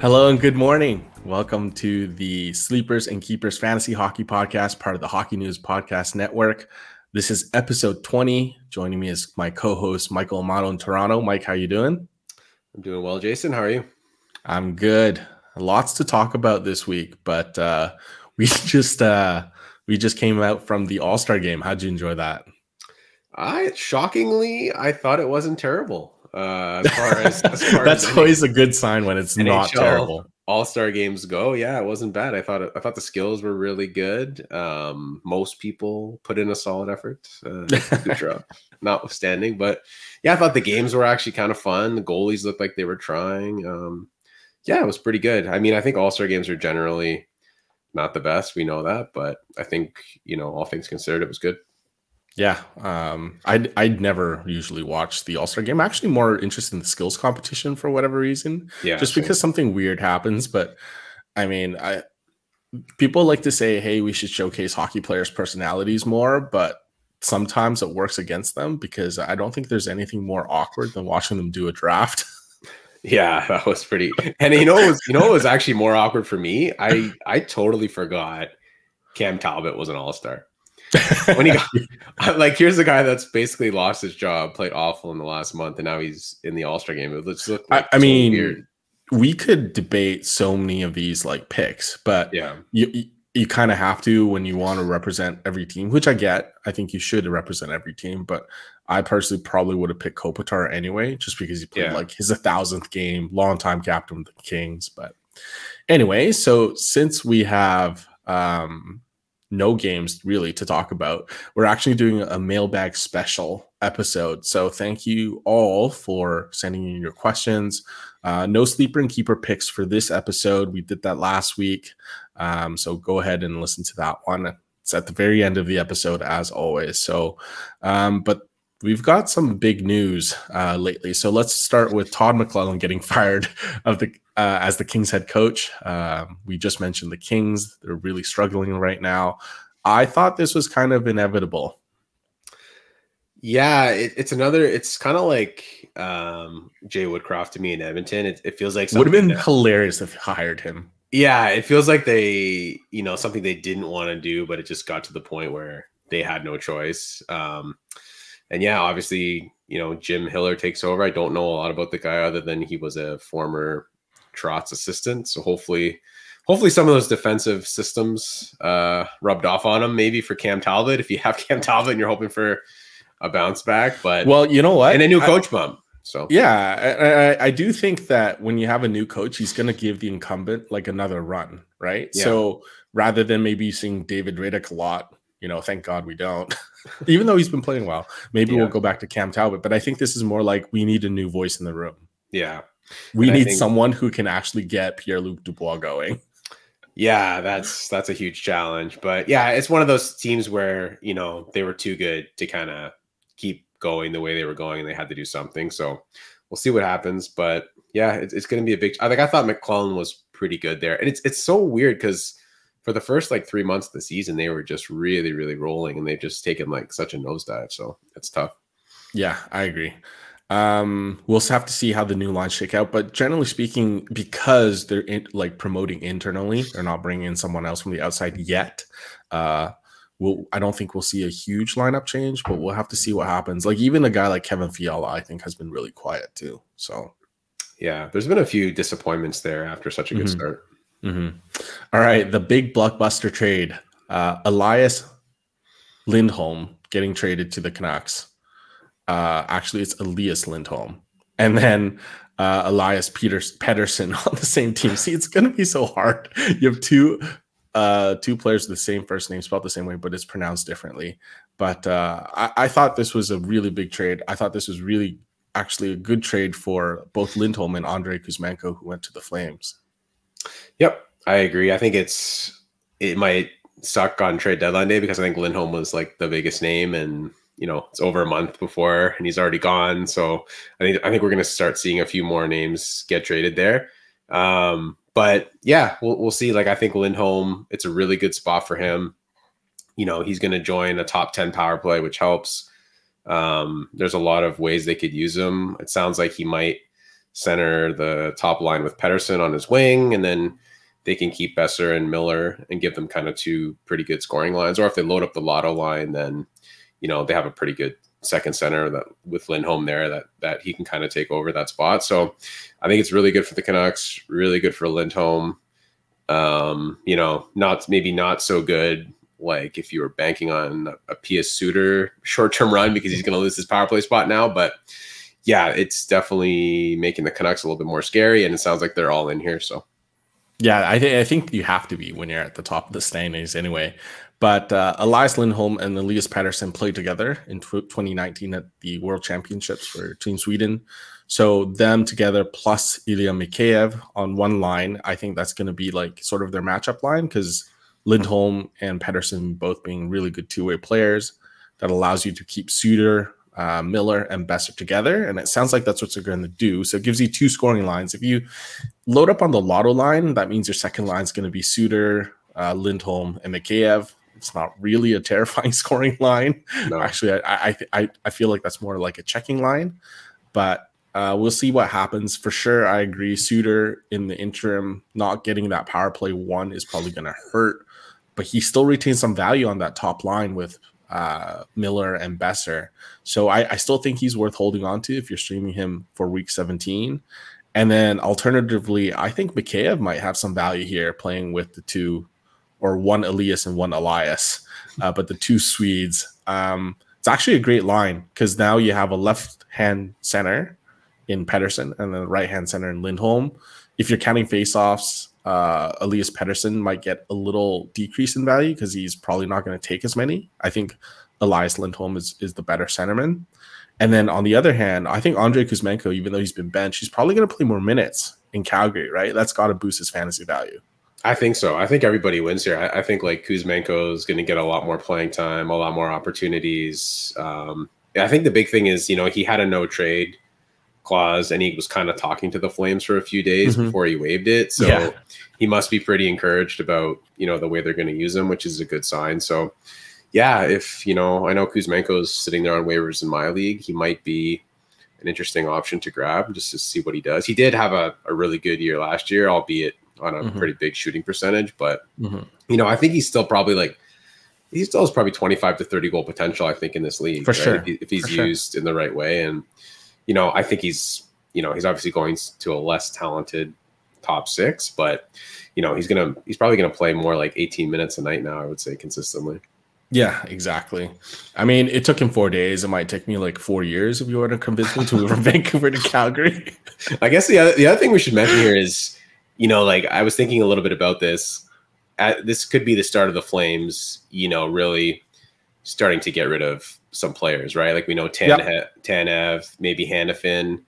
Hello and good morning. Welcome to the Sleepers and Keepers Fantasy Hockey Podcast, part of the Hockey News Podcast Network. This is episode 20. Joining me is my co-host Michael Amato in Toronto. Mike, how you doing? I'm doing well, Jason. How are you? I'm good. Lots to talk about this week, but uh, we just uh, we just came out from the All Star game. How'd you enjoy that? I shockingly, I thought it wasn't terrible. Uh, as far as, as far that's as always a good sign when it's not terrible. All Star games go, yeah, it wasn't bad. I thought I thought the skills were really good. Um, most people put in a solid effort. Uh, good job, notwithstanding. But yeah, I thought the games were actually kind of fun. The goalies looked like they were trying. Um, yeah, it was pretty good. I mean, I think All Star games are generally not the best. We know that, but I think you know, all things considered, it was good. Yeah, um, I'd I'd never usually watch the All Star game. I'm actually more interested in the skills competition for whatever reason. Yeah, just sure. because something weird happens. But I mean, I people like to say, "Hey, we should showcase hockey players' personalities more," but sometimes it works against them because I don't think there's anything more awkward than watching them do a draft. Yeah, that was pretty. And you know, it was you know, it was actually more awkward for me. I I totally forgot Cam Talbot was an All Star. when he got like, here's a guy that's basically lost his job, played awful in the last month, and now he's in the All Star game. It looks like I, I mean, weird. we could debate so many of these like picks, but yeah, you you kind of have to when you want to represent every team, which I get. I think you should represent every team, but I personally probably would have picked Kopitar anyway, just because he played yeah. like his a thousandth game, longtime captain with the Kings. But anyway, so since we have um, no games really to talk about, we're actually doing a mailbag special episode. So thank you all for sending in your questions. Uh, no sleeper and keeper picks for this episode. We did that last week. Um, so go ahead and listen to that one. It's at the very end of the episode, as always. So, um, but we've got some big news uh, lately. So let's start with Todd McLellan getting fired of the uh, as the Kings head coach. Uh, we just mentioned the Kings; they're really struggling right now. I thought this was kind of inevitable. Yeah, it, it's another. It's kind of like um, Jay Woodcroft to me in Edmonton. It, it feels like something would have been that, hilarious if hired him. Yeah, it feels like they, you know, something they didn't want to do, but it just got to the point where they had no choice. Um, and yeah, obviously, you know, Jim Hiller takes over. I don't know a lot about the guy other than he was a former Trotz assistant. So hopefully, hopefully some of those defensive systems uh, rubbed off on him. Maybe for Cam Talbot, if you have Cam Talbot and you're hoping for a bounce back. But well, you know what, and a new coach I, bump. So yeah, I, I, do think that when you have a new coach, he's going to give the incumbent like another run, right? Yeah. So rather than maybe seeing David Rittich a lot, you know, thank God we don't. Even though he's been playing well, maybe yeah. we'll go back to Cam Talbot. But I think this is more like we need a new voice in the room. Yeah, we and need think, someone who can actually get Pierre Luc Dubois going. Yeah, that's that's a huge challenge. But yeah, it's one of those teams where you know they were too good to kind of keep going the way they were going, and they had to do something. So we'll see what happens. But yeah, it's, it's going to be a big. I think I thought McLellan was pretty good there, and it's it's so weird because for the first like three months of the season, they were just really, really rolling, and they've just taken like such a nosedive. So it's tough. Yeah, I agree. Um, we'll have to see how the new lines shake out, but generally speaking, because they're in, like promoting internally, they're not bringing in someone else from the outside yet. Uh, we'll, I don't think we'll see a huge lineup change, but we'll have to see what happens. Like even a guy like Kevin Fiala, I think has been really quiet too. So, yeah, there's been a few disappointments there after such a good mm-hmm. start. Mm-hmm. All right, the big blockbuster trade: uh, Elias Lindholm getting traded to the Canucks. Uh, actually, it's Elias Lindholm, and then uh, Elias Peters Pettersson on the same team. See, it's gonna be so hard. You have two uh, two players with the same first name spelled the same way, but it's pronounced differently. But uh, I, I thought this was a really big trade. I thought this was really actually a good trade for both Lindholm and Andrei Kuzmenko, who went to the Flames. Yep, I agree. I think it's it might suck on trade deadline day because I think Lindholm was like the biggest name, and you know it's over a month before, and he's already gone. So I think I think we're going to start seeing a few more names get traded there. Um, but yeah, we'll, we'll see. Like I think Lindholm, it's a really good spot for him. You know, he's going to join a top ten power play, which helps. Um, there's a lot of ways they could use him. It sounds like he might center the top line with Pettersson on his wing, and then they can keep Boeser and Miller and give them kind of two pretty good scoring lines. Or if they load up the Lotto line, then you know they have a pretty good second center that with Lindholm there that that he can kind of take over that spot. So I think it's really good for the Canucks, really good for Lindholm. Um, you know, not maybe not so good like if you were banking on a Pius Suter short term run because he's going to lose his power play spot now. But yeah, it's definitely making the Canucks a little bit more scary, and it sounds like they're all in here. So. Yeah, I, th- I think you have to be when you're at the top of the standings anyway. But uh, Elias Lindholm and Elias Pettersson played together in 2019 at the World Championships for Team Sweden. So them together plus Ilya Mikheyev on one line, I think that's going to be like sort of their matchup line because Lindholm and Pettersson both being really good two way players that allows you to keep Suter, uh, Miller, and Boeser together. And it sounds like that's what they're going to do. So it gives you two scoring lines. If you load up on the Lotto line, that means your second line is going to be Suter, uh, Lindholm, and Mikheyev. It's not really a terrifying scoring line. No. Actually, I, I I feel like that's more like a checking line. But uh, we'll see what happens. For sure, I agree. Suter in the interim, not getting that power play one is probably going to hurt but he still retains some value on that top line with uh, Miller and Boeser. So I, I, still think he's worth holding on to if you're streaming him for week 17. And then alternatively, I think Mikheyev might have some value here playing with the two or one Elias and one Elias, uh, but the two Swedes. Um, it's actually a great line because now you have a left hand center in Pettersson and then right hand center in Lindholm. If you're counting faceoffs, uh, Elias Pettersson might get a little decrease in value because he's probably not going to take as many. I think Elias Lindholm is, is the better centerman. And then on the other hand, I think Andrei Kuzmenko, even though he's been benched, he's probably going to play more minutes in Calgary, right? That's got to boost his fantasy value. I think so. I think everybody wins here. I, I think like Kuzmenko is going to get a lot more playing time, a lot more opportunities. Um, I think the big thing is, you know, he had a no trade clause and he was kind of talking to the Flames for a few days mm-hmm. before he waived it. So yeah. he must be pretty encouraged about, you know, the way they're going to use him, which is a good sign. So yeah, if, you know, I know Kuzmenko is sitting there on waivers in my league, he might be an interesting option to grab just to see what he does. He did have a, a really good year last year, albeit on a mm-hmm. pretty big shooting percentage, but mm-hmm. you know, I think he's still probably like, he still has probably 25 to 30 goal potential, I think, in this league. For right? sure. If, he, if he's For used sure. in the right way. And, you know, I think he's, you know, he's obviously going to a less talented top six, but you know, he's gonna he's probably gonna play more like 18 minutes a night now, I would say consistently. Yeah, exactly. I mean, it took him four days. It might take me like four years if you were to convince me to move from Vancouver to Calgary. I guess the other the other thing we should mention here is, you know, like I was thinking a little bit about this. At, this could be the start of the Flames, you know, really starting to get rid of some players, right? Like we know Tan- yep. Tanev, maybe Hanifin.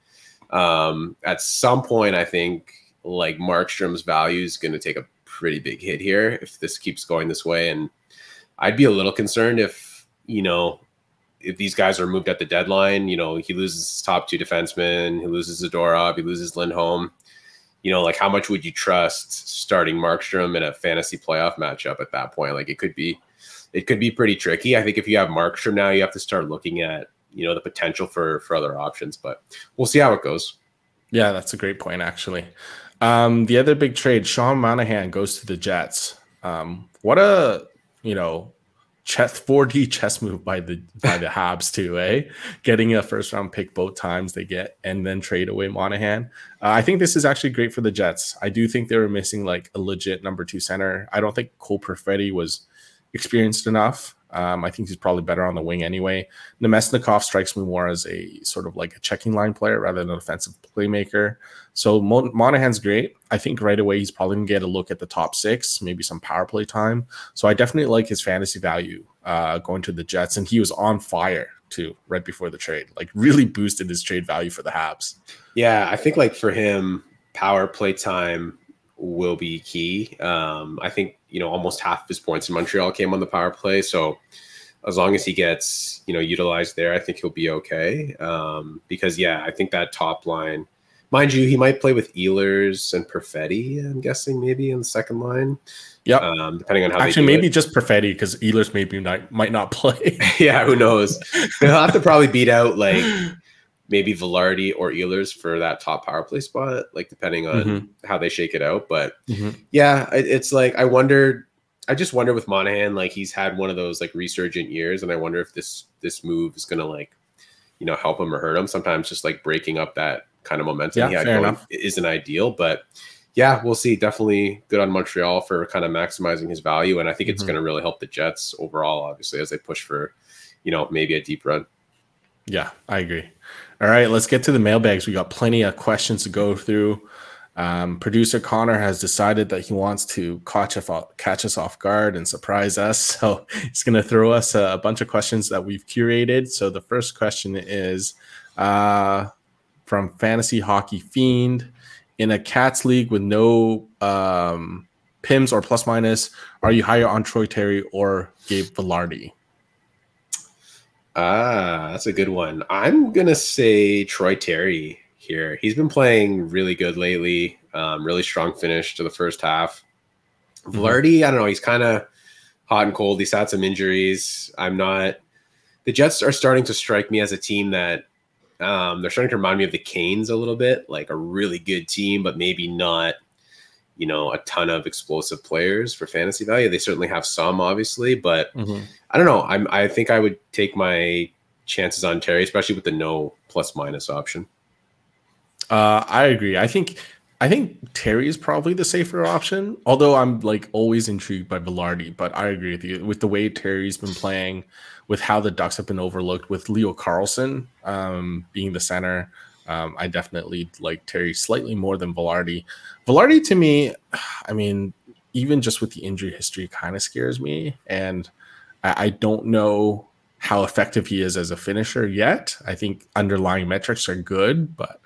Um, at some point, I think like Markstrom's value is going to take a pretty big hit here if this keeps going this way. And I'd be a little concerned if, you know, if these guys are moved at the deadline, you know, he loses his top two defensemen, he loses Zadorov, he loses Lindholm. You know, like how much would you trust starting Markstrom in a fantasy playoff matchup at that point? Like it could be it could be pretty tricky. I think if you have Markstrom now, you have to start looking at you know the potential for for other options, but we'll see how it goes. Yeah, that's a great point actually. Um, the other big trade, Sean Monahan goes to the Jets. Um, what a you know chess 4D chess move by the by the Habs too, eh? Getting a first round pick both times they get and then trade away Monahan. Uh, I think this is actually great for the Jets. I do think they were missing like a legit number two center. I don't think Cole Perfetti was experienced enough. Um, I think he's probably better on the wing anyway. Namestnikov strikes me more as a sort of like a checking line player rather than an offensive playmaker. So Mon- Monahan's great. I think right away he's probably gonna get a look at the top six, maybe some power play time. So I definitely like his fantasy value uh, going to the Jets, and he was on fire too right before the trade. Like really boosted his trade value for the Habs. Yeah, I think like for him, power play time will be key. Um, I think you know almost half of his points in Montreal came on the power play, so as long as he gets you know utilized there, I think he'll be okay. Um, because yeah, I think that top line, mind you, he might play with Ehlers and Perfetti. I'm guessing maybe in the second line. Yeah, um, depending on how actually maybe it. just Perfetti because Ehlers maybe not, might not play. yeah, who knows? They'll have to probably beat out like maybe Vilardi or Ehlers for that top power play spot, like depending on mm-hmm. how they shake it out. But mm-hmm. yeah, it, it's like I wonder. I just wonder with Monahan, like he's had one of those like resurgent years, and I wonder if this this move is gonna like, you know, help him or hurt him. Sometimes just like breaking up that kind of momentum yeah, he had going enough. isn't ideal, but yeah, we'll see. Definitely good on Montreal for kind of maximizing his value, and I think it's mm-hmm. going to really help the Jets overall, obviously, as they push for, you know, maybe a deep run. Yeah, I agree. All right, let's get to the mailbags. We got plenty of questions to go through. Um, producer Connor has decided that he wants to catch us, off, catch us off guard and surprise us. So he's going to throw us a, a, bunch of questions that we've curated. So the first question is uh, from Fantasy Hockey Fiend in a Cats league with no um, PIMS or plus minus. Are you higher on Troy Terry or Gabe Vilardi? Ah, that's a good one. I'm gonna say Troy Terry here. He's been playing really good lately. Um, really strong finish to the first half. mm I don't know. He's kind of hot and cold. He's had some injuries. I'm not. The Jets are starting to strike me as a team that um, they're starting to remind me of the Canes a little bit, like a really good team, but maybe not you know a ton of explosive players for fantasy value. They certainly have some, obviously, but mm-hmm. I don't know. I'm I think I would take my chances on Terry, especially with the no plus minus option. Uh, I agree. I think I think Terry is probably the safer option. Although I'm like always intrigued by Vilardi, but I agree with you with the way Terry's been playing, with how the Ducks have been overlooked, with Leo Carlsson um, being the center. Um, I definitely like Terry slightly more than Vilardi. Vilardi to me, I mean, even just with the injury history, kind of scares me, and I, I don't know how effective he is as a finisher yet. I think underlying metrics are good, but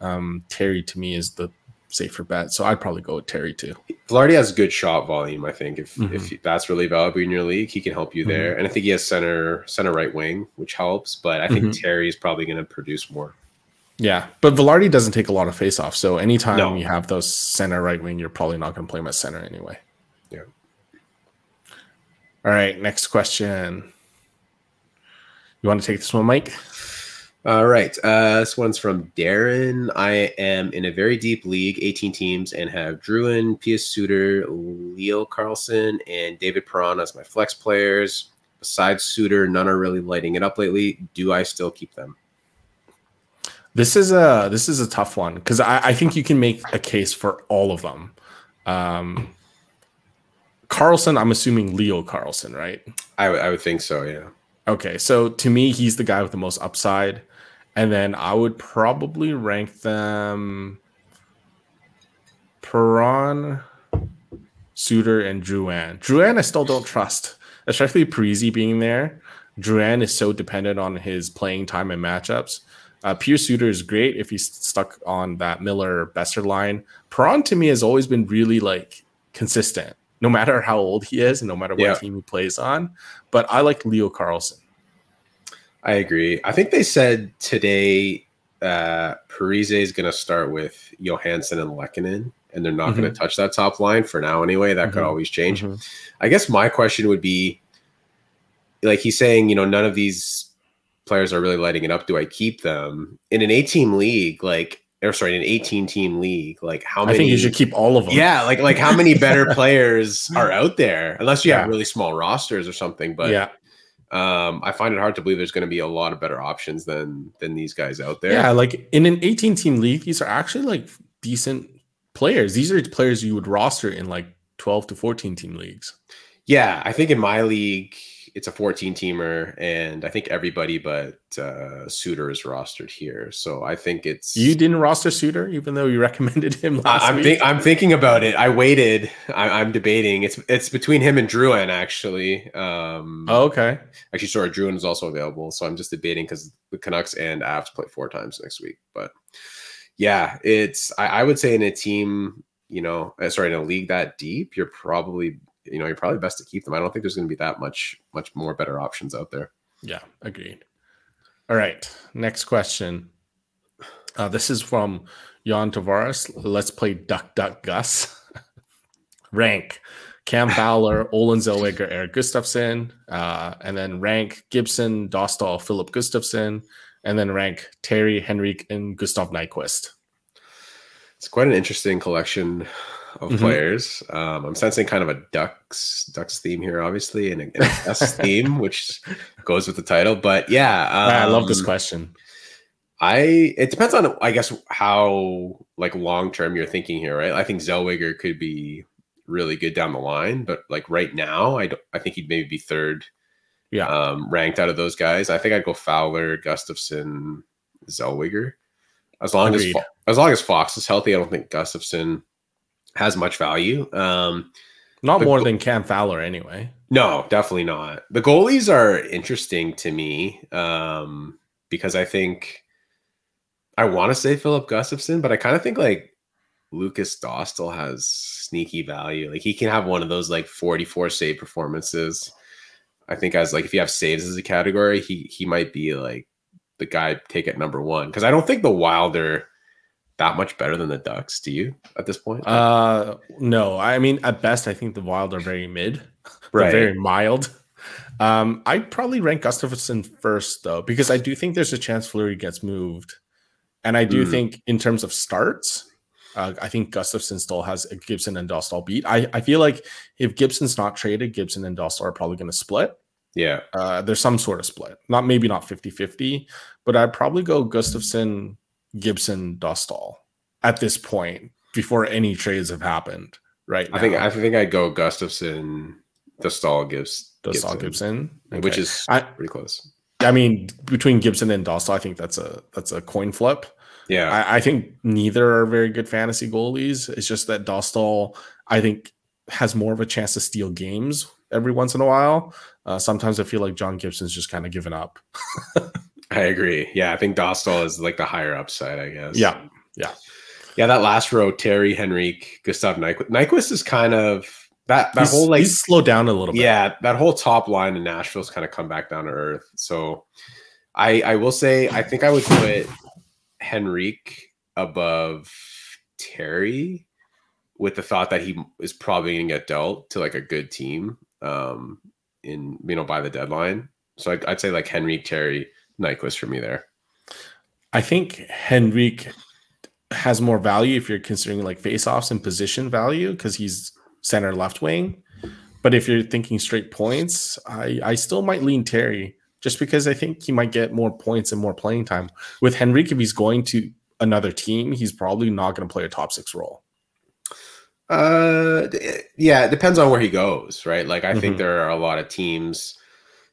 um, Terry to me is the safer bet. So I'd probably go with Terry too. Vilardi has good shot volume. I think if mm-hmm. if that's really valuable in your league, he can help you there. Mm-hmm. And I think he has center center right wing, which helps. But I think mm-hmm. Terry is probably going to produce more. Yeah, but Vilardi doesn't take a lot of face off. So anytime no. you have those center right wing, you're probably not going to play him at center anyway. Yeah. All right, next question. You want to take this one, Mike? All right. Uh, this one's from Darren. I am in a very deep league, 18 teams, and have Drouin, Pius Suter, Leo Carlsson, and David Perron as my flex players. Besides Suter, none are really lighting it up lately. Do I still keep them? This is a this is a tough one because I, I think you can make a case for all of them. Um, Carlsson, I'm assuming Leo Carlsson, right? I, w- I would think so, yeah. Okay, so to me, he's the guy with the most upside, and then I would probably rank them Perron, Suter, and Drouin. Drouin, I still don't trust, especially Parise being there. Drouin is so dependent on his playing time and matchups. Uh, Pius Suter is great if he's stuck on that Miller Boeser line. Perron to me has always been really like consistent, no matter how old he is and no matter what yeah. team he plays on. But I like Leo Carlsson. I agree. I think they said today uh Parise is going to start with Johansen and Lehkonen, and they're not mm-hmm. going to touch that top line for now anyway. That mm-hmm. could always change. Mm-hmm. I guess my question would be like he's saying, you know, none of these players are really lighting it up. Do I keep them in an 18 league? Like, or sorry, in an 18 team league, like how many? I think you should keep all of them. Yeah, like like how many better players are out there? Unless you yeah. have really small rosters or something. But yeah, um, I find it hard to believe there's going to be a lot of better options than than these guys out there. Yeah, like in an 18 team league, these are actually like decent players. These are players you would roster in like 12 to 14 team leagues. Yeah, I think in my league it's a 14 teamer, and I think everybody but uh, Suter is rostered here. So I think it's you didn't roster Suter, even though you recommended him. I, am think, I'm thinking about it. I waited. I, am debating. It's it's between him and Drouin actually. Um, oh, okay. Actually, sorry, Drouin is also available. So I'm just debating because the Canucks and Avs play four times next week. But yeah, it's I, I would say in a team, you know, uh, sorry, in a league that deep, you're probably you know, you're probably best to keep them. I don't think there's going to be that much, much more better options out there. Yeah, agreed. All right, next question. Uh, this is from Jan Tavares. Let's play Duck Duck Gus. rank Cam Fowler, Olen Zellweger, Erik Gustafsson, uh, and then rank Gibson, Dostal, Filip Gustavsson, and then rank Terry, Henrique, and Gustav Nyquist. It's quite an interesting collection of mm-hmm. players. Um, I'm sensing kind of a ducks ducks theme here, obviously, and a, a theme, which goes with the title. But yeah, um, I love this um, question. I it depends on I guess how like long term you're thinking here, right? I think Zellweger could be really good down the line, but like right now, I don't, I think he'd maybe be third, yeah, um, ranked out of those guys. I think I'd go Fowler, Gustafsson, Zellweger. As long Agreed. as as long as Fox is healthy, I don't think Gustafsson has much value. Um, not more go- than Cam Fowler, anyway. No, definitely not. The goalies are interesting to me um, because I think I want to say Filip Gustavsson, but I kind of think like Lukas Dostal has sneaky value. Like he can have one of those like 44 save performances. I think as like if you have saves as a category, he he might be like the guy take at number one because I don't think the Wilder that much better than the Ducks? Do you at this point? Uh, no. I mean, at best, I think the Wild are very mid, right? Very mild. Um, I'd probably rank Gustavsson first though, because I do think there's a chance Fleury gets moved, and I do mm. think in terms of starts, uh, I think Gustavsson still has a Gibson and Dostal beat. I, I feel like if Gibson's not traded, Gibson and Dostal are probably going to split. Yeah. Uh, there's some sort of split. Not maybe not 50 50, but I'd probably go Gustavsson, Gibson Dostal at this point before any trades have happened. Right. Now. I think I think I'd go Gustavsson, Dostal gives Dostal Gibson, Gibson okay. which is I, pretty close. I mean, between Gibson and Dostal, I think that's a that's a coin flip. Yeah, I, I think neither are very good fantasy goalies. It's just that Dostal, I think, has more of a chance to steal games every once in a while. Uh, sometimes I feel like John Gibson's just kind of given up. I agree. Yeah, I think Dostal is like the higher upside, I guess. Yeah. Yeah. Yeah, that last row, Terry, Henrique, Gustav Nyquist. Nyquist is kind of that that he's, whole like he's slowed down a little bit. Yeah, that whole top line in Nashville's kind of come back down to earth. So I I will say I think I would put Henrique above Terry with the thought that he is probably gonna get dealt to like a good team um in you know by the deadline. So I'd, I'd say like Henrique, Terry, Nyquist for me there. I think Henrique has more value if you're considering like face-offs and position value because he's center left wing. But if you're thinking straight points, I, I still might lean Terry just because I think he might get more points and more playing time. With Henrique, if he's going to another team, he's probably not going to play a top six role. Uh, yeah, it depends on where he goes, right? Like, I mm-hmm. think there are a lot of teams,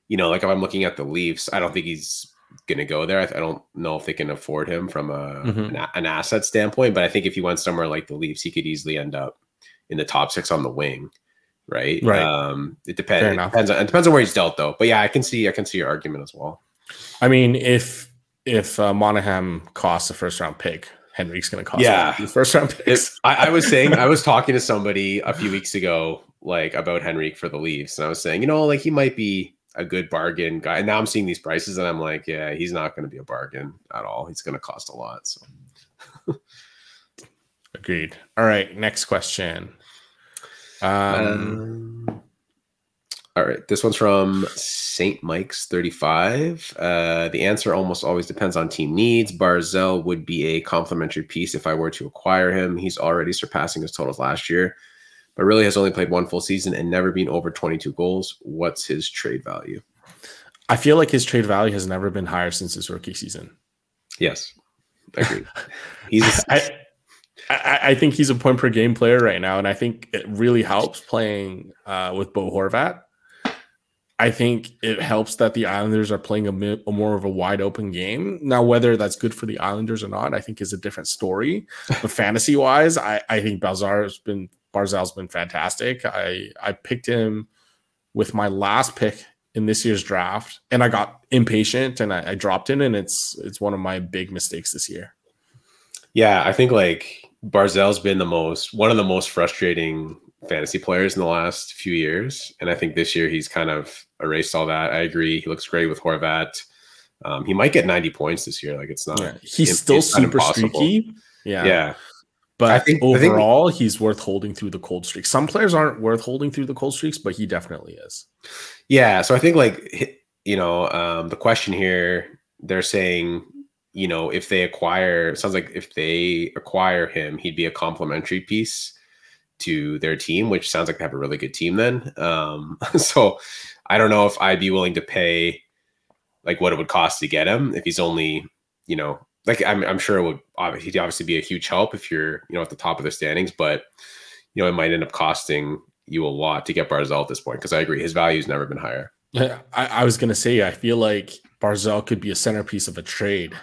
you know, like if I'm looking at the Leafs, I don't think he's going to go there. I, I, don't know if they can afford him from a mm-hmm. an, an, asset standpoint, but I think if he went somewhere like the Leafs, he could easily end up in the top six on the wing. Right. Right. Um, it depends. It depends. On, it depends on where he's dealt, though. But yeah, I can see. I can see your argument as well. I mean, if if uh, Monahan costs a first round pick, Henrique's going to cost yeah the first round picks. I, I was saying, I was talking to somebody a few weeks ago, like about Henrique for the Leafs, and I was saying, you know, like he might be a good bargain guy. And now I'm seeing these prices and I'm like, yeah, he's not going to be a bargain at all. He's going to cost a lot. So agreed. All right. Next question. Um, um, all right. This one's from St. Mike's 35. Uh, the answer almost always depends on team needs. Barzal would be a complementary piece if I were to acquire him. He's already surpassing his totals last year but really has only played one full season and never been over 22 goals. What's his trade value? I feel like his trade value has never been higher since his rookie season. Yes, I agree. He's I, I, I, think he's a point per game player right now, and I think it really helps playing uh, with Bo Horvat. I think it helps that the Islanders are playing a, a, more of a wide open game. Now, whether that's good for the Islanders or not, I think is a different story. But fantasy wise, I, I think Balzar has been Barzal's been fantastic. I I picked him with my last pick in this year's draft, and I got impatient and I, I dropped him, and it's it's one of my big mistakes this year. Yeah, I think like Barzal's been the most one of the most frustrating fantasy players in the last few years, and I think this year he's kind of erased all that. I agree. He looks great with Horvat. Um, he might get 90 points this year. Like it's not. Yeah. He's it, still super streaky. Yeah. Yeah. But I think overall, I think, he's worth holding through the cold streak. Some players aren't worth holding through the cold streaks, but he definitely is. Yeah. So I think like you know um, the question here, they're saying you know if they acquire, sounds like if they acquire him, he'd be a complementary piece to their team, which sounds like they have a really good team then. Um, so I don't know if I'd be willing to pay like what it would cost to get him if he's only, you know, like I'm, I'm sure it would obviously, he'd obviously be a huge help if you're, you know, at the top of the standings, but you know, it might end up costing you a lot to get Barzal at this point. Cause I agree. His value's never been higher. Yeah. I, I was going to say, I feel like Barzal could be a centerpiece of a trade.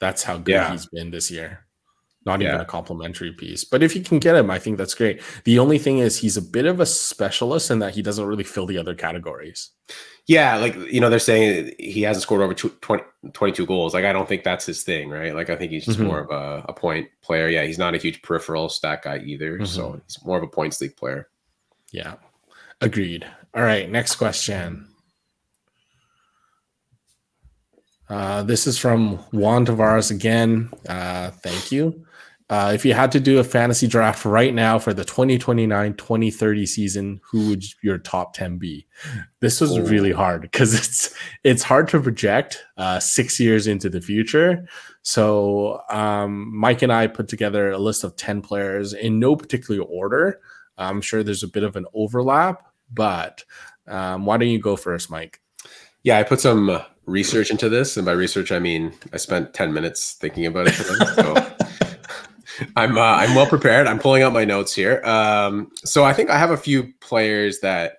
That's how good yeah. he's been this year not yeah. even a complimentary piece. But if you can get him, I think that's great. The only thing is he's a bit of a specialist in that he doesn't really fill the other categories. Yeah, like you know, they're saying he hasn't scored over 20, 22 goals. Like I don't think that's his thing, right? Like I think he's just mm-hmm. more of a, a, point player. Yeah, he's not a huge peripheral stat guy either. Mm-hmm. So he's more of a points league player. Yeah. Agreed. All right, next question. Uh, this is from Juan Tavares again. Uh, thank you. Uh, if you had to do a fantasy draft right now for the 2029 2030 season, who would your top 10 be? This was oh. really hard because it's it's hard to project uh, six years into the future. So um, Mike and I put together a list of 10 players in no particular order. I'm sure there's a bit of an overlap, but um, why don't you go first, Mike? Yeah, I put some research into this, and by research I mean I spent 10 minutes thinking about it. So I'm uh, I'm well prepared. I'm pulling out my notes here. Um, so I think I have a few players that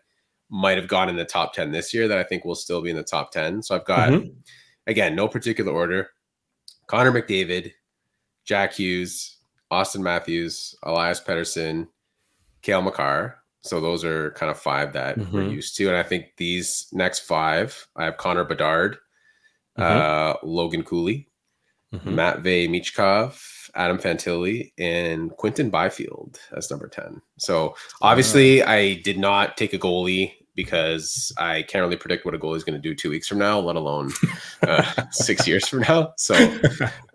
might have gone in the top 10 this year that I think will still be in the top 10. So I've got mm-hmm. again, no particular order. Connor McDavid, Jack Hughes, Auston Matthews, Elias Pettersson, Cale Makar. So those are kind of five that mm-hmm. we're used to. And I think these next five, I have Connor Bedard, mm-hmm. uh, Logan Cooley, mm-hmm. Matvey Michkov, Adam Fantilli, and Quinton Byfield as number 10. So obviously, I did not take a goalie because I can't really predict what a goalie is going to do two weeks from now, let alone uh, six years from now. So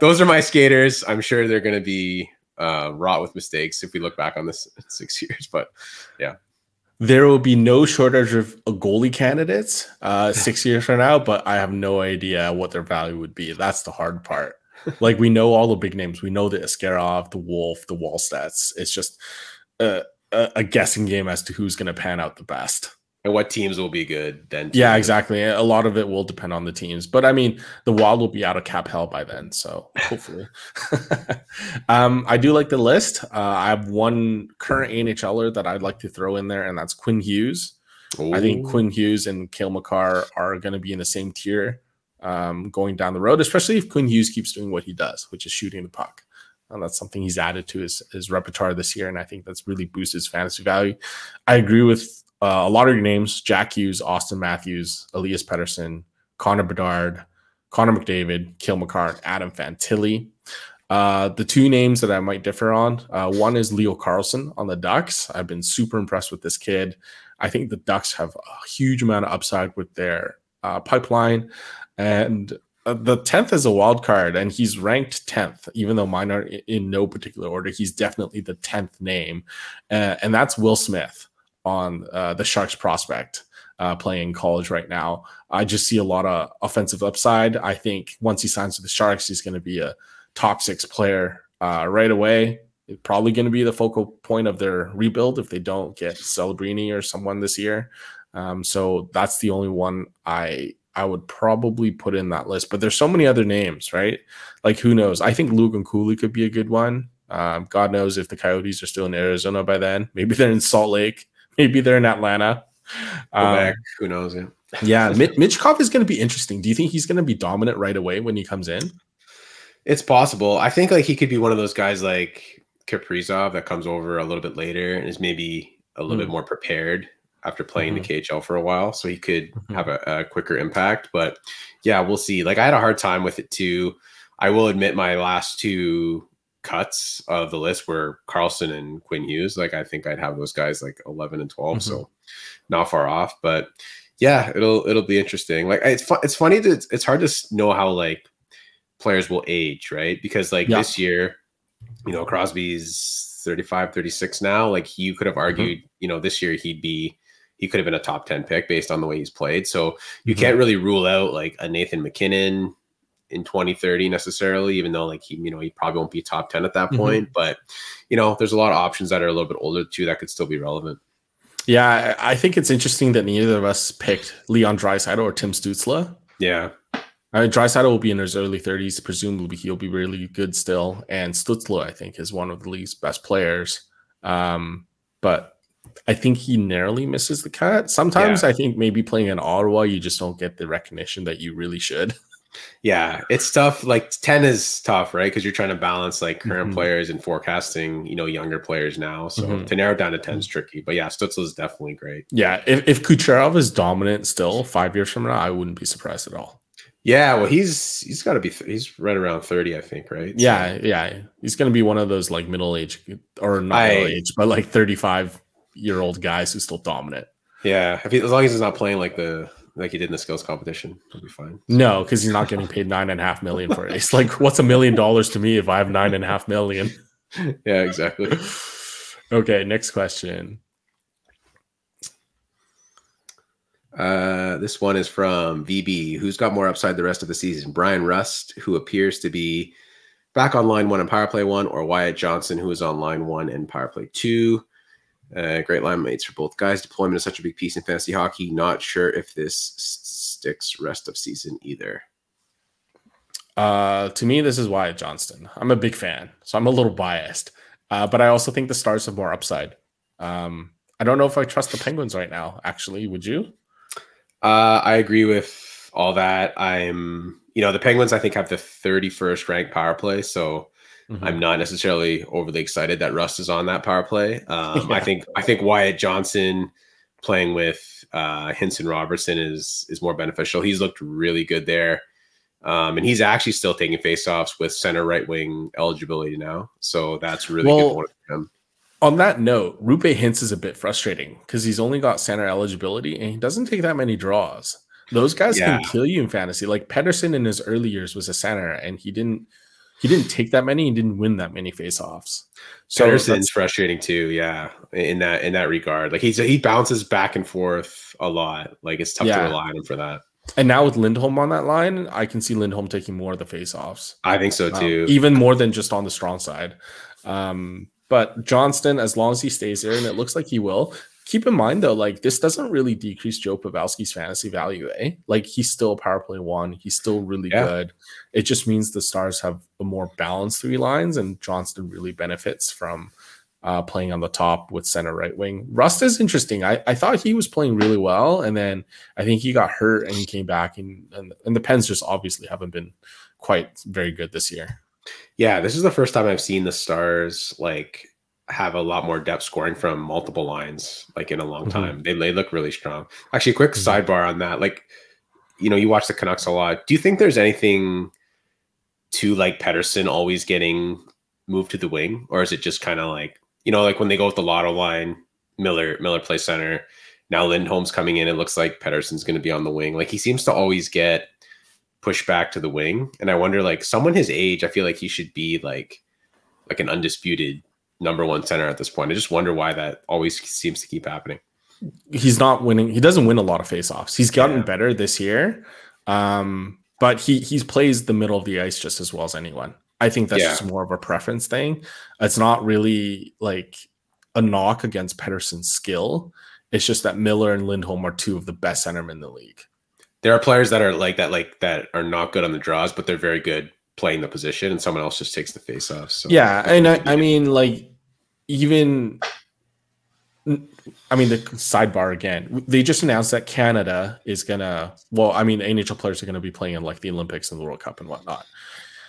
those are my skaters. I'm sure they're going to be uh, wrought with mistakes if we look back on this six years. But yeah. There will be no shortage of goalie candidates uh, six years from now, but I have no idea what their value would be. That's the hard part like we know all the big names. We know the Askarov, the Wolf, the Wallstedts. It's just a, a, a guessing game as to who's going to pan out the best and what teams will be good then. Too. Yeah, exactly. A lot of it will depend on the teams, but I mean, the Wild will be out of cap hell by then, so hopefully. um, I do like the list. Uh, I have one current AHLer that I'd like to throw in there, and that's Quinn Hughes. Ooh. I think Quinn Hughes and Cale Makar are going to be in the same tier um, going down the road, especially if Quinn Hughes keeps doing what he does, which is shooting the puck. And that's something he's added to his, his repertoire this year. And I think that's really boosted his fantasy value. I agree with uh, a lot of your names Jack Hughes, Auston Matthews, Elias Pettersson, Connor Bedard, Connor McDavid, Cale Makar, Adam Fantilli. Uh, the two names that I might differ on uh, one is Leo Carlsson on the Ducks. I've been super impressed with this kid. I think the Ducks have a huge amount of upside with their uh, pipeline and uh, the 10th is a wild card and he's ranked 10th even though mine are in no particular order. He's definitely the 10th name uh, and that's will smith on uh, the sharks prospect uh, playing college right now. I just see a lot of offensive upside. I think once he signs with the sharks he's going to be a top six player uh, right away. It's probably going to be the focal point of their rebuild if they don't get celebrini or someone this year. Um, so that's the only one i I would probably put in that list. But there's so many other names, right? Like who knows? I think Logan Cooley could be a good one. Um, God knows if the Coyotes are still in Arizona by then. Maybe they're in Salt Lake. Maybe they're in Atlanta. Um, Who knows? Yeah, yeah. Michkov is going to be interesting. Do you think he's going to be dominant right away when he comes in? It's possible. I think like he could be one of those guys like Kaprizov that comes over a little bit later and is maybe a little mm. bit more prepared after playing mm-hmm. the KHL for a while, so he could mm-hmm. have a, a, quicker impact. But yeah, we'll see. Like I had a hard time with it too. I will admit my last two cuts of the list were Carlsson and Quinn Hughes. Like I think I'd have those guys like 11 and 12, mm-hmm. so not far off. But yeah, it'll it'll be interesting. Like it's fun. It's funny that it's, it's hard to know how like players will age, right? Because like yeah. this year, you know, Crosby's 35, 36 now. Like you could have mm-hmm. argued, mm-hmm. you know, this year he'd be he could have been a top 10 pick based on the way he's played. So you mm-hmm. can't really rule out like a Nathan MacKinnon in 2030 necessarily, even though like he, you know, he probably won't be top 10 at that mm-hmm. point. But you know, there's a lot of options that are a little bit older too that could still be relevant. Yeah, I think it's interesting that neither of us picked Leon Draisaitl or Tim Stützle. Yeah. I mean, Draisaitl will be in his early 30s. Presumably, he'll be really good still. And Stützle, I think, is one of the league's best players. Um, but I think he narrowly misses the cut. Sometimes yeah. I think maybe playing in Ottawa, you just don't get the recognition that you really should. Yeah, it's tough. Like 10 is tough, right? Because you're trying to balance like current mm-hmm. players and forecasting, you know, younger players now. So mm-hmm. to narrow down to 10 is tricky. But yeah, Stützle is definitely great. Yeah. If, if Kucherov is dominant still five years from now, I wouldn't be surprised at all. Yeah, well, he's he's got to be he's right around thirty, I think, right? So. Yeah, yeah, he's going to be one of those like middle age or not I, middle age, but like thirty five year old guys who's still dominant. Yeah, he, as long as he's not playing like the like he did in the skills competition. He'll be fine. No, because he's not getting paid nine and a half million for it. It's like, what's a million dollars to me if I have nine and a half million? yeah, exactly. okay, next question. Uh, this one is from VB. Who's got more upside the rest of the season? Bryan Rust, who appears to be back on line one and power play one, or Wyatt Johnston, who is on line one and power play two. Uh, great line mates for both guys. Deployment is such a big piece in fantasy hockey. Not sure if this sticks rest of season either. Uh, to me, this is Wyatt Johnston. I'm a big fan, so I'm a little biased. Uh, but I also think the Stars have more upside. Um, I don't know if I trust the Penguins right now. Actually, would you? Uh, I agree with all that. I'm, you know, the Penguins. I think have the 31st ranked power play, so Mm-hmm. I'm not necessarily overly excited that Rust is on that power play. Um, yeah. I think I think Wyatt Johnston playing with uh, Hintz Robertson is is more beneficial. He's looked really good there, um, and he's actually still taking faceoffs with center right wing eligibility now. So that's really well, good for him. On that note, Roope Hintz is a bit frustrating because he's only got center eligibility and he doesn't take that many draws. Those guys yeah. can kill you in fantasy. Like Pettersson in his early years was a center and he didn't he didn't take that many and didn't win that many faceoffs. So Pettersson's frustrating too, yeah. In that in that regard, like he's he bounces back and forth a lot. Like it's tough yeah. to rely on him for that. And now with Lindholm on that line, I can see Lindholm taking more of the faceoffs. I think so um, too. Um, even more than just on the strong side. Um, but Johnston, as long as he stays there, and it looks like he will, keep in mind though, like this doesn't really decrease Joe Pavelski's fantasy value, eh? Like he's still a power play one, he's still really yeah. good. It just means the stars have a more balanced three lines, and Johnston really benefits from uh, playing on the top with center right wing. Rust is interesting. I, I thought he was playing really well, and then I think he got hurt and he came back, and, and and the Pens just obviously haven't been quite very good this year. Yeah, this is the first time I've seen the Stars like have a lot more depth scoring from multiple lines like in a long mm-hmm. time. They, they look really strong. Actually, quick mm-hmm. sidebar on that. Like, you know, you watch the Canucks a lot. Do you think there's anything to like Pettersson always getting moved to the wing? Or is it just kind of like, you know, like when they go with the lotto line, Miller, Miller play center. Now Lindholm's coming in. It looks like Pettersson's going to be on the wing. Like he seems to always get pushed back to the wing. And I wonder, like, someone his age, I feel like he should be like, like an undisputed number one center at this point. I just wonder why that always seems to keep happening. He's not winning. He doesn't win a lot of faceoffs. He's gotten yeah. better this year, um, but he he plays the middle of the ice just as well as anyone. I think that's yeah. just more of a preference thing. It's not really like a knock against Pettersson's skill. It's just that Miller and Lindholm are two of the best centermen in the league. There are players that are like that, like that are not good on the draws, but they're very good playing the position, and someone else just takes the face off. So yeah, and I, I mean, like even I mean, the sidebar again. They just announced that Canada is gonna. Well, I mean, NHL players are gonna be playing in like the Olympics and the World Cup and whatnot.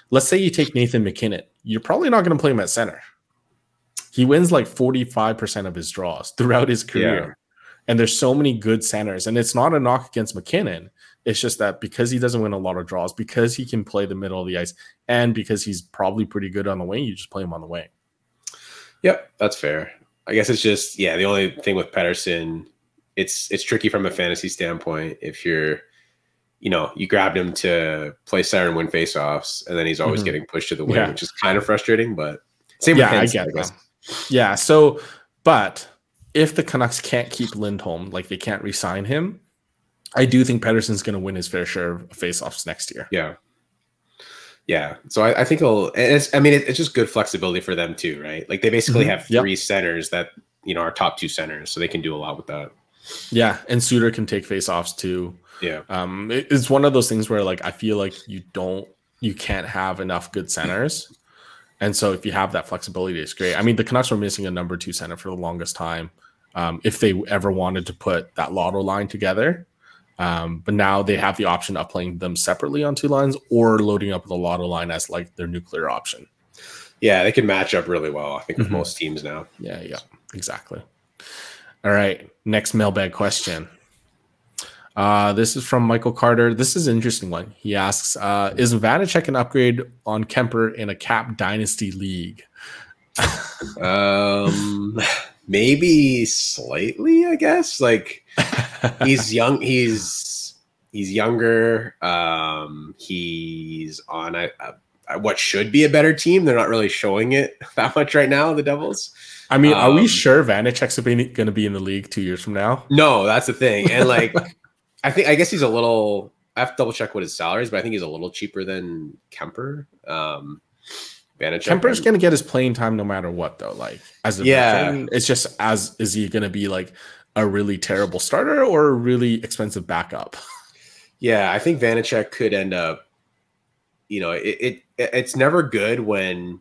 Let's say you take Nathan MacKinnon, You're probably not gonna play him at center. He wins like 45% of his draws throughout his career. Yeah. And there's so many good centers. And it's not a knock against MacKinnon. It's just that because he doesn't win a lot of draws, because he can play the middle of the ice, and because he's probably pretty good on the wing, you just play him on the wing. Yep, that's fair. I guess it's just yeah. The only thing with Pettersson, it's it's tricky from a fantasy standpoint. If you're, you know, you grabbed him to play center and win faceoffs, and then he's always mm-hmm. getting pushed to the wing, yeah. which is kind of frustrating. But same yeah, with Hintz, I I Yeah. So, but if the Canucks can't keep Lindholm, like they can't resign him, I do think Pettersson's going to win his fair share of faceoffs next year. Yeah. Yeah. So I, I think it'll, it's, I mean, it, it's just good flexibility for them too, right? Like they basically mm-hmm. have three yep. centers that, you know, are top two centers. So they can do a lot with that. Yeah. And Suter can take faceoffs too. Yeah. Um, it, it's one of those things where like I feel like you don't, you can't have enough good centers. And so if you have that flexibility, it's great. I mean, the Canucks were missing a number two center for the longest time. Um, if they ever wanted to put that lotto line together, um, but now they have the option of playing them separately on two lines or loading up the lotto line as like their nuclear option. Yeah, they can match up really well, I think, with mm-hmm. most teams now. Yeah, yeah, exactly. All right. Next mailbag question. Uh, this is from Michael Carter. This is an interesting one. He asks, uh, is Vanecek an upgrade on Kuemper in a cap dynasty league? um maybe slightly, I guess. Like he's young. He's he's younger. Um, he's on a, a, what should be a better team. They're not really showing it that much right now. The Devils. I mean, um, are we um, sure Vanecek's going to be in the league two years from now? No, that's the thing. And like, I think I guess he's a little. I have to double check what his salary is, but I think he's a little cheaper than Kuemper. Um, Vanecek. Kuemper's going to get his playing time no matter what, though. Like, as a yeah, veteran, it's just as is he going to be like a really terrible starter or a really expensive backup? Yeah, I think Vanecek could end up. You know, it, it it's never good when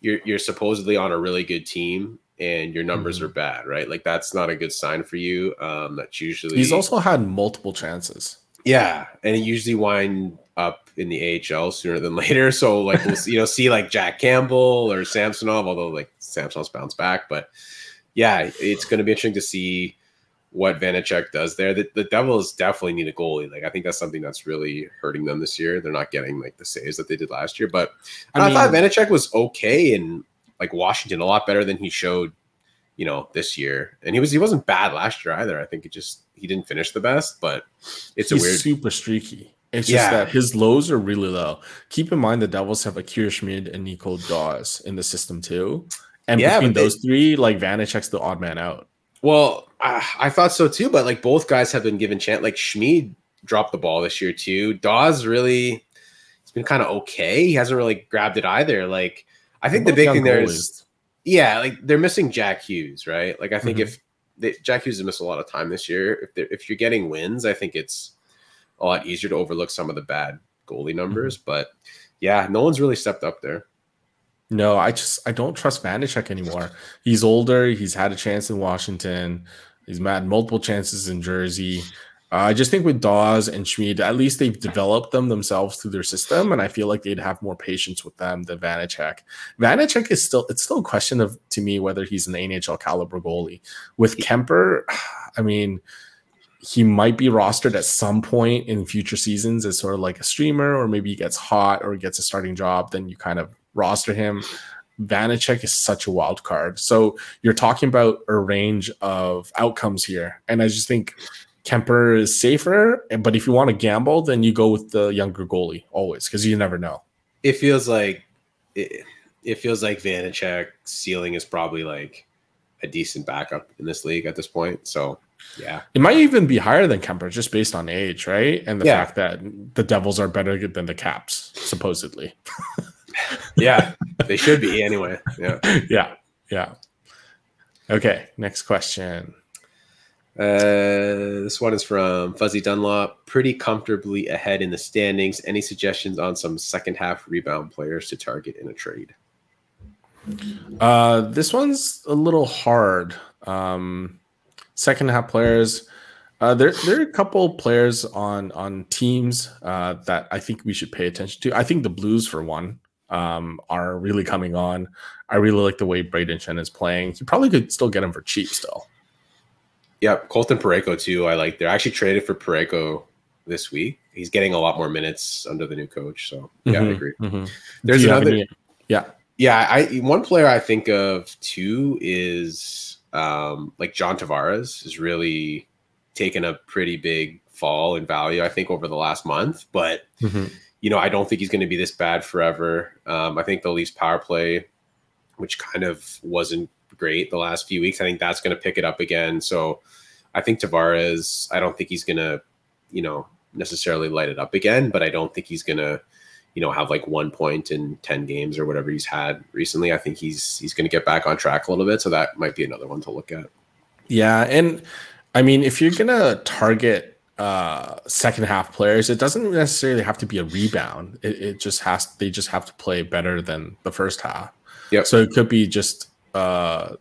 you're you're supposedly on a really good team and your numbers mm-hmm. are bad, right? Like that's not a good sign for you. Um, that's usually he's also had multiple chances. Yeah, and it usually wind in the AHL sooner than later. So like we'll see, you know see like Jack Campbell or Samsonov, although like Samsonov's bounced back, but yeah, it's going to be interesting to see what Vanecek does there. The, the Devils definitely need a goalie. Like I think that's something that's really hurting them this year. They're not getting like the saves that they did last year. But I, mean, I thought Vanecek was okay in like Washington, a lot better than he showed, you know, this year. And he was he wasn't bad last year either. I think it just he didn't finish the best, but it's a weird super streaky. It's just that his lows are really low. Keep in mind the Devils have Akira Schmid and Nico Daws in the system too. And yeah, between those they, three, like Vanecek's the odd man out. Well, I, I thought so too, but like both guys have been given chance. Like Schmid dropped the ball this year too. Daws really, it's been kind of okay. He hasn't really grabbed it either. Like I think the big thing there is, yeah, like they're missing Jack Hughes, right? Like I think mm-hmm. if they, Jack Hughes has missed a lot of time this year, if if you're getting wins, I think it's a lot easier to overlook some of the bad goalie numbers. Mm-hmm. But yeah, no one's really stepped up there. No, I just I don't trust Vanecek anymore. He's older. He's had a chance in Washington. He's had multiple chances in Jersey. Uh, I just think with Daws and Schmid, at least they've developed them themselves through their system, and I feel like they'd have more patience with them than Vanecek. Vanecek is still it's still a question of to me whether he's an NHL caliber goalie. With Kuemper, I mean, he might be rostered at some point in future seasons as sort of like a streamer, or maybe he gets hot or gets a starting job. Then you kind of roster him. Vanecek is such a wild card. So you're talking about a range of outcomes here. And I just think Kuemper is safer. But if you want to gamble, then you go with the younger goalie always because you never know. It feels like it, it feels like Vanecek ceiling is probably like a decent backup in this league at this point. So yeah. It might even be higher than Kuemper just based on age, right? And the yeah. fact that the Devils are better than the Caps, supposedly. yeah, they should be anyway. Yeah. Yeah. Yeah. Okay. Next question. Uh, this one is from Fuzzy Dunlop. Pretty comfortably ahead in the standings. Any suggestions on some second half rebound players to target in a trade? Uh, this one's a little hard. Um, second half players. Uh, there, there are a couple players on on teams uh, that I think we should pay attention to. I think the Blues, for one, um, are really coming on. I really like the way Braden Schenn is playing. You probably could still get him for cheap still. Yeah, Colton Parayko too. I like. They're actually traded for Parayko this week. He's getting a lot more minutes under the new coach. So yeah, mm-hmm, I agree. Mm-hmm. There's another. Any, yeah, yeah. I one player I think of too is um, like John Tavares is really taken a pretty big fall in value. I think over the last month, but. Mm-hmm you know, I don't think he's going to be this bad forever. Um, I think the Leafs power play, which kind of wasn't great the last few weeks, I think that's going to pick it up again. So I think Tavares, I don't think he's going to, you know, necessarily light it up again, but I don't think he's going to, you know, have like one point in 10 games or whatever he's had recently. I think he's, he's going to get back on track a little bit. So that might be another one to look at. Yeah. And I mean, if you're going to target uh second half players it doesn't necessarily have to be a rebound it, it just has they just have to play better than the first half yeah so it could be just uh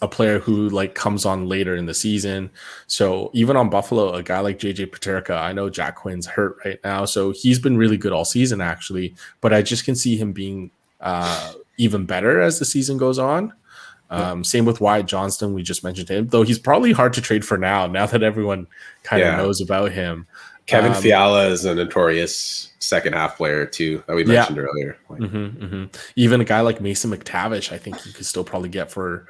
a player who like comes on later in the season so even on buffalo a guy like jj Peterka, i know jack quinn's hurt right now so he's been really good all season actually but i just can see him being uh even better as the season goes on um, same with Wyatt Johnston. We just mentioned him, though he's probably hard to trade for now. Now that everyone kind of yeah. knows about him. Kevin um, Fiala is a notorious second half player too that we mentioned yeah. earlier. Mm-hmm, mm-hmm. Even a guy like Mason McTavish, I think you could still probably get for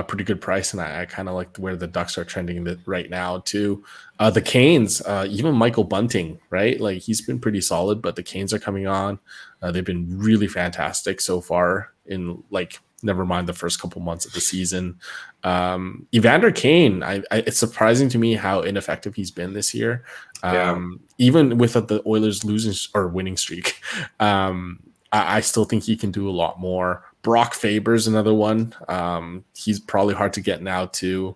a pretty good price, and I, I kind of like where the Ducks are trending the, right now too. Uh, the Canes, uh, even Michael Bunting, right? Like he's been pretty solid, but the Canes are coming on. Uh, they've been really fantastic so far in like never mind the first couple months of the season. Um, Evander Kane, I, I, it's surprising to me how ineffective he's been this year. Um, yeah. Even with the Oilers losing or winning streak, um, I, I, still think he can do a lot more. Brock Faber's another one. Um, he's probably hard to get now too.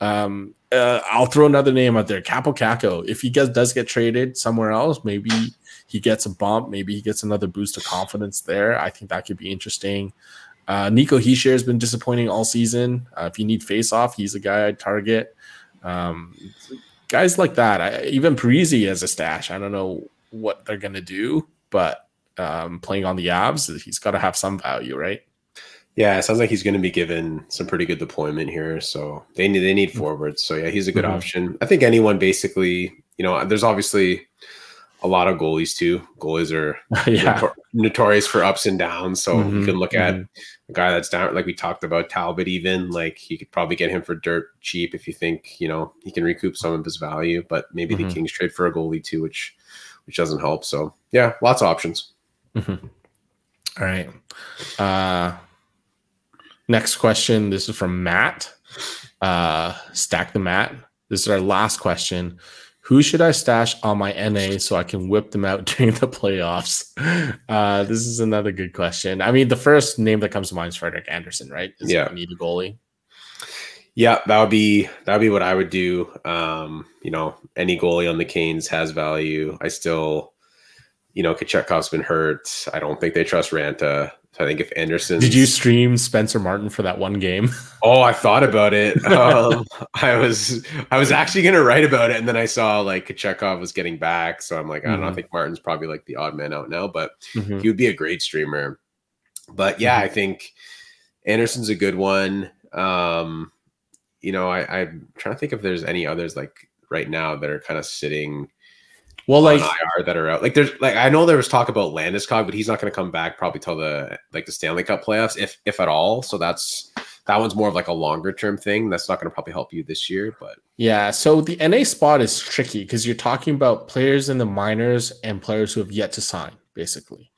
Um, uh, I'll throw another name out there, Kaapo Kakko. If he gets, does get traded somewhere else, maybe he gets a bump. Maybe he gets another boost of confidence there. I think that could be interesting. Uh, Nico Hischier has been disappointing all season. Uh, if you need face off, he's a guy I'd target. Um, guys like that, I, even Parise as a stash. I don't know what they're gonna do, but um, playing on the Avs, he's got to have some value, right? Yeah, it sounds like he's going to be given some pretty good deployment here. So they need they need mm-hmm. forwards. So yeah, he's a good mm-hmm. option. I think anyone basically, you know, there's obviously a lot of goalies too. Goalies are yeah. notor- notorious for ups and downs. So mm-hmm, you can look mm-hmm. at a guy that's down, like we talked about Talbot. Even like you could probably get him for dirt cheap if you think you know he can recoup some of his value. But maybe mm-hmm. the Kings trade for a goalie too, which which doesn't help. So yeah, lots of options. Mm-hmm. All right. Uh, next question. This is from Matt. Uh, Stack the Matt. This is our last question. Who should I stash on my NA so I can whip them out during the playoffs? Uh, this is another good question. I mean, the first name that comes to mind is Frederik Andersen, right? Is yeah, need a goalie. Yeah, that would be that would be what I would do. Um, you know, any goalie on the Canes has value. I still, you know, Kochetkov's been hurt. I don't think they trust Raanta. So I think if Andersen, did you stream Spencer Martin for that one game? Oh, I thought about it. Um, I was I was actually gonna write about it, and then I saw like Kochetkov was getting back, so I'm like, I don't mm-hmm. know. I mm-hmm. think Martin's probably like the odd man out now, but mm-hmm. he would be a great streamer. But yeah, mm-hmm. I think Andersen's a good one. Um, you know, I, I'm trying to think if there's any others like right now that are kind of sitting well, like IR that are out. Like there's like I know there was talk about Landeskog, but he's not going to come back probably till the like the Stanley Cup playoffs, if if at all. So that's that one's more of like a longer term thing. That's not going to probably help you this year, but yeah. So the NA spot is tricky because you're talking about players in the minors and players who have yet to sign, basically.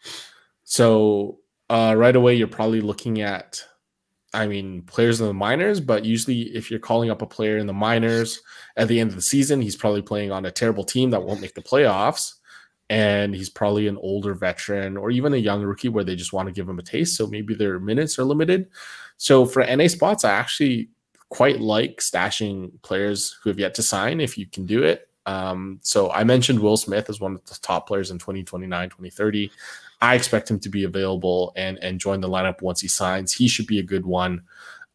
So uh, right away, you're probably looking at I mean, players in the minors, but usually if you're calling up a player in the minors at the end of the season, he's probably playing on a terrible team that won't make the playoffs. And he's probably an older veteran or even a young rookie where they just want to give him a taste. So maybe their minutes are limited. So for NA spots, I actually quite like stashing players who have yet to sign if you can do it. Um, so I mentioned Will Smith as one of the top players in 2029, 2030. I expect him to be available and and join the lineup once he signs. He should be a good one.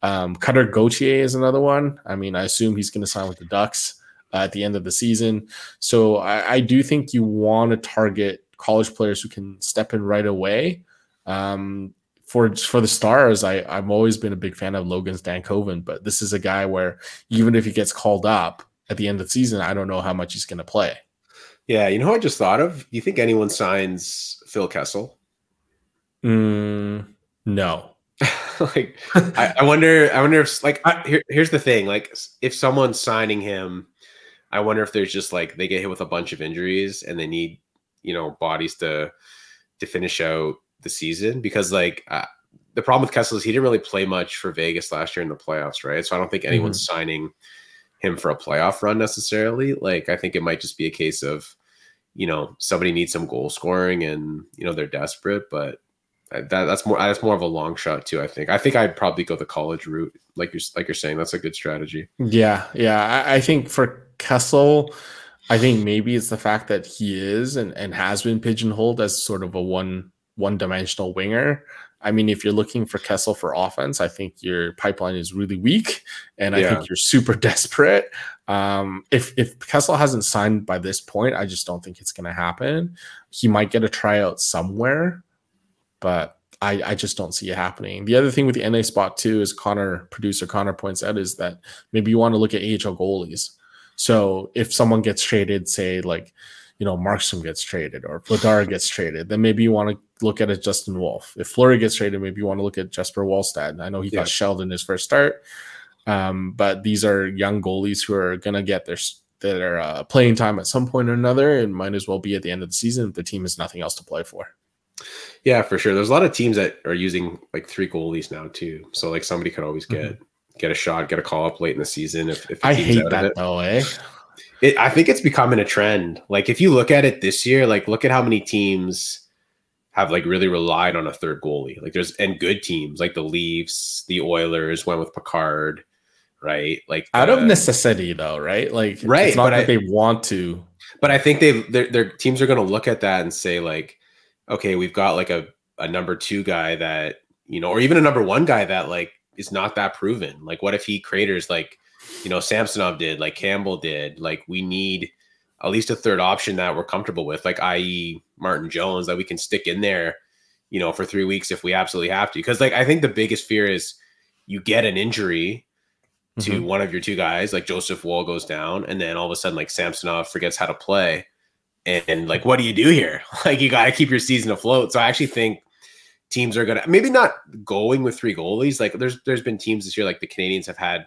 Um, Cutter Gauthier is another one. I mean, I assume he's going to sign with the Ducks uh, at the end of the season. So I, I do think you want to target college players who can step in right away. Um, for for the stars, I I've always been a big fan of Logan Stankoven, but this is a guy where even if he gets called up at the end of the season, I don't know how much he's going to play. Yeah, you know what I just thought of? You think anyone signs Phil Kessel? Mm, no. like, I, I, wonder. I wonder if like I, here, here's the thing. Like, if someone's signing him, I wonder if there's just like they get hit with a bunch of injuries and they need you know bodies to to finish out the season because like uh, the problem with Kessel is he didn't really play much for Vegas last year in the playoffs, right? So I don't think anyone's mm-hmm. signing him for a playoff run necessarily. Like I think it might just be a case of you know somebody needs some goal scoring and you know they're desperate, but that that's more that's more of a long shot too. I think I think I'd probably go the college route, like you're like you're saying. That's a good strategy. Yeah, yeah. I, I think for Kessel, I think maybe it's the fact that he is and, and has been pigeonholed as sort of a one one dimensional winger. I mean, if you're looking for Kessel for offense, I think your pipeline is really weak, and I think you're super desperate. Um, if if Kessel hasn't signed by this point, I just don't think it's going to happen. He might get a tryout somewhere, but I, I just don't see it happening. The other thing with the NA spot too is Connor producer Connor points out is that maybe you want to look at AHL goalies. So if someone gets traded, say like, you know, Markstrom gets traded or Vladar gets traded, then maybe you want to look at a Dustin Wolf. If Fleury gets traded, maybe you want to look at Jesper Wallstedt. I know he yeah. got shelled in his first start, um, but these are young goalies who are going to get their their uh, playing time at some point or another, and might as well be at the end of the season if the team has nothing else to play for. Yeah, for sure. There's a lot of teams that are using like three goalies now too. So like somebody could always get mm-hmm get a shot, get a call up late in the season. If, if I hate that though, eh? It, I think it's becoming a trend. Like if you look at it this year, like look at how many teams have like really relied on a third goalie. Like there's and good teams like the Leafs, the Oilers went with Pickard, right? Like out of uh, necessity though, right? Like right, it's not that I, they want to. But I think they their, their teams are going to look at that and say like, okay, we've got like a a number two guy that you know, or even a number one guy that like is not that proven. Like, what if he craters like, you know, Samsonov did, like Campbell did? Like, we need at least a third option that we're comfortable with, like, i.e., Martin Jones, that we can stick in there, you know, for three weeks if we absolutely have to. Because, like, I think the biggest fear is you get an injury to mm-hmm. one of your two guys, like Joseph Woll goes down, and then all of a sudden, like, Samsonov forgets how to play. And, and like, what do you do here? Like, you got to keep your season afloat. So I actually think teams are gonna maybe not going with three goalies. Like there's there's been teams this year, like the Canadiens have had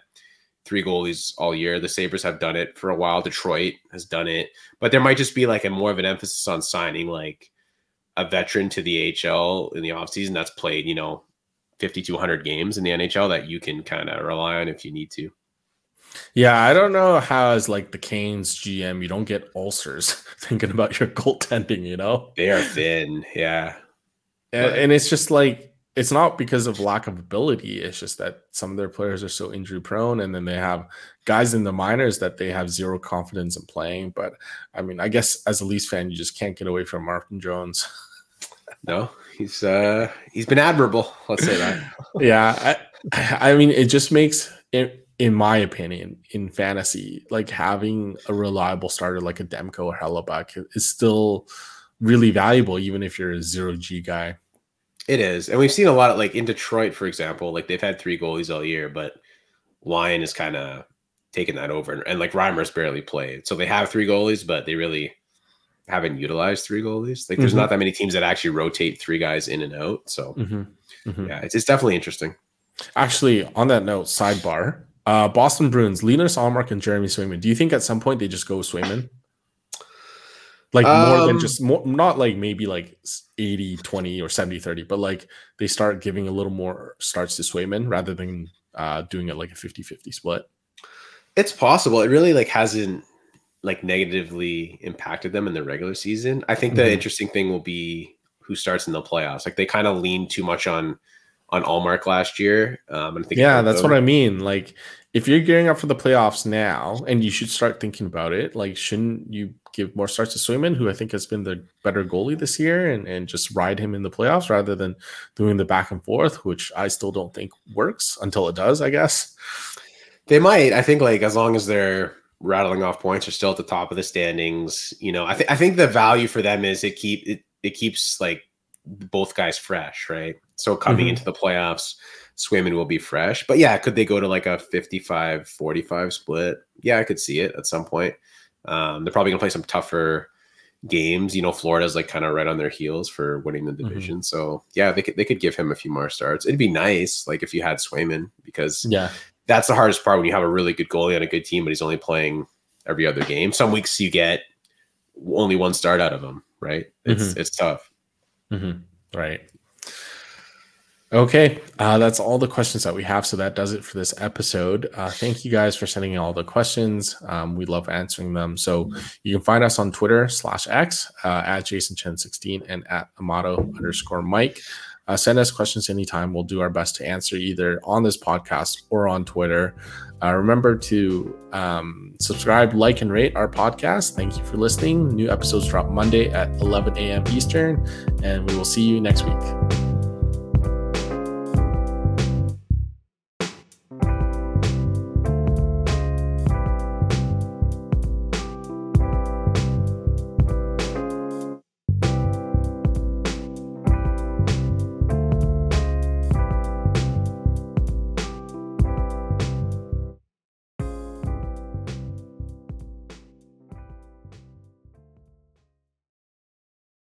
three goalies all year. The Sabres have done it for a while. Detroit has done it, but there might just be like a more of an emphasis on signing like a veteran to the AHL in the offseason that's played, you know, 5200 games in the NHL that you can kind of rely on if you need to. Yeah, I don't know how as like the Canes GM you don't get ulcers thinking about your goaltending, you know? They are thin. Yeah and, and it's just like it's not because of lack of ability. It's just that some of their players are so injury prone, and then they have guys in the minors that they have zero confidence in playing. But I mean, I guess as a Leafs fan, you just can't get away from Martin Jones. no, he's uh he's been admirable. Let's say that. yeah, I, I mean, it just makes it, in my opinion, in fantasy, like having a reliable starter like a Demko or Hellebuyck is still really valuable, even if you're a zero G guy. It is, and we've seen a lot of like in Detroit, for example, like they've had three goalies all year, but Lyon is kind of taken that over, and, and like Reimer's barely played, so they have three goalies, but they really haven't utilized three goalies. Like, there's mm-hmm. not that many teams that actually rotate three guys in and out. So, mm-hmm. Mm-hmm. yeah, it's, it's definitely interesting. Actually, on that note, sidebar: uh, Boston Bruins, Linus Ullmark and Jeremy Swayman. Do you think at some point they just go Swayman? Like more um, than just more not like maybe like 80 20 or 70 30 but like they start giving a little more starts to Swayman rather than uh doing it like a 50 50 split it's possible it really like hasn't like negatively impacted them in the regular season i think the mm-hmm. interesting thing will be who starts in the playoffs like they kind of lean too much on on Ullmark last year. Um, and yeah, that's what I mean. Like if you're gearing up for the playoffs now, and you should start thinking about it, like shouldn't you give more starts to Swayman, who I think has been the better goalie this year, and, and just ride him in the playoffs rather than doing the back and forth, which I still don't think works until it does, I guess. They might. I think like as long as they're rattling off points, are still at the top of the standings. You know, I think I think the value for them is it keep it, it keeps like both guys fresh, right? So coming mm-hmm. into the playoffs, Swayman will be fresh. But yeah, could they go to like a 55 45 split? Yeah, I could see it at some point. Um, they're probably going to play some tougher games. You know, Florida's like kind of right on their heels for winning the mm-hmm. division. Mm-hmm. So yeah, they could they could give him a few more starts. It'd be nice, like if you had Swayman, because yeah, that's the hardest part when you have a really good goalie on a good team, but he's only playing every other game. Some weeks you get only one start out of him, right? It's mm-hmm. it's tough. Mm-hmm. Right. Okay, uh, that's all the questions that we have. So that does it for this episode. Uh, thank you guys for sending all the questions. Um, we love answering them. So you can find us on Twitter slash X uh, at Jason Chen 16 and at Amato underscore Mike. Uh, send us questions anytime. We'll do our best to answer either on this podcast or on Twitter. Uh, remember to um, subscribe, like, and rate our podcast. Thank you for listening. New episodes drop Monday at 11 a.m. Eastern, and we will see you next week.